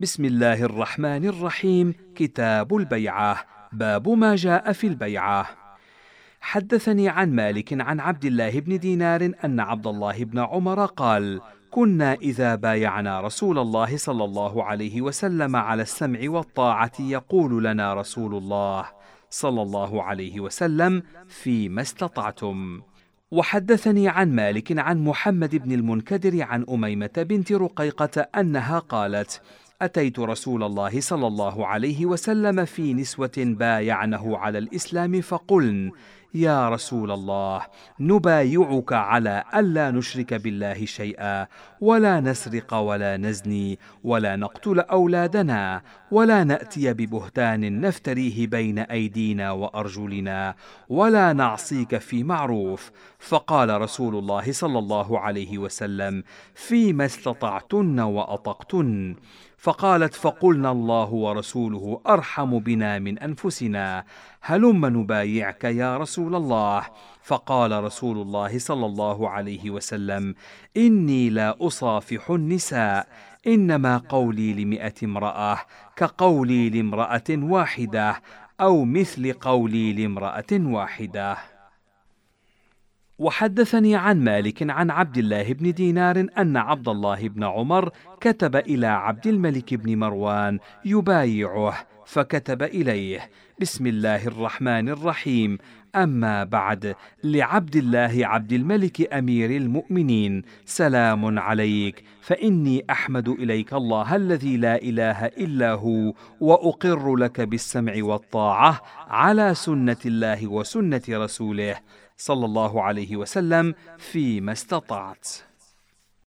بسم الله الرحمن الرحيم. كتاب البيعة. باب ما جاء في البيعة. حدثني عن مالك عن عبد الله بن دينار أن عبد الله بن عمر قال كنا إذا بايعنا رسول الله صلى الله عليه وسلم على السمع والطاعة يقول لنا رسول الله صلى الله عليه وسلم فيما استطعتم. وحدثني عن مالك عن محمد بن المنكدر عن أميمة بنت رقيقة أنها قالت أتيت رسول الله صلى الله عليه وسلم في نسوة بايعنه على الإسلام فقلن يا رسول الله نبايعك على ألا نشرك بالله شيئا ولا نسرق ولا نزني ولا نقتل أولادنا ولا نأتي ببهتان نفتريه بين أيدينا وأرجلنا ولا نعصيك في معروف. فقال رسول الله صلى الله عليه وسلم فيما استطعتن وأطقتن؟ فقالت فقلنا الله ورسوله أرحم بنا من أنفسنا هلم نبايعك يا رسول الله. فقال رسول الله صلى الله عليه وسلم إني لا أصافح النساء إنما قولي لمئة امرأة كقولي لامرأة واحدة أو مثل قولي لامرأة واحدة. وحدثني عن مالك عن عبد الله بن دينار أن عبد الله بن عمر كتب إلى عبد الملك بن مروان يبايعه فكتب إليه بسم الله الرحمن الرحيم أما بعد لعبد الله عبد الملك أمير المؤمنين سلام عليك فإني أحمد إليك الله الذي لا إله إلا هو وأقر لك بالسمع والطاعة على سنة الله وسنة رسوله. صلى الله عليه وسلم فيما استطعت.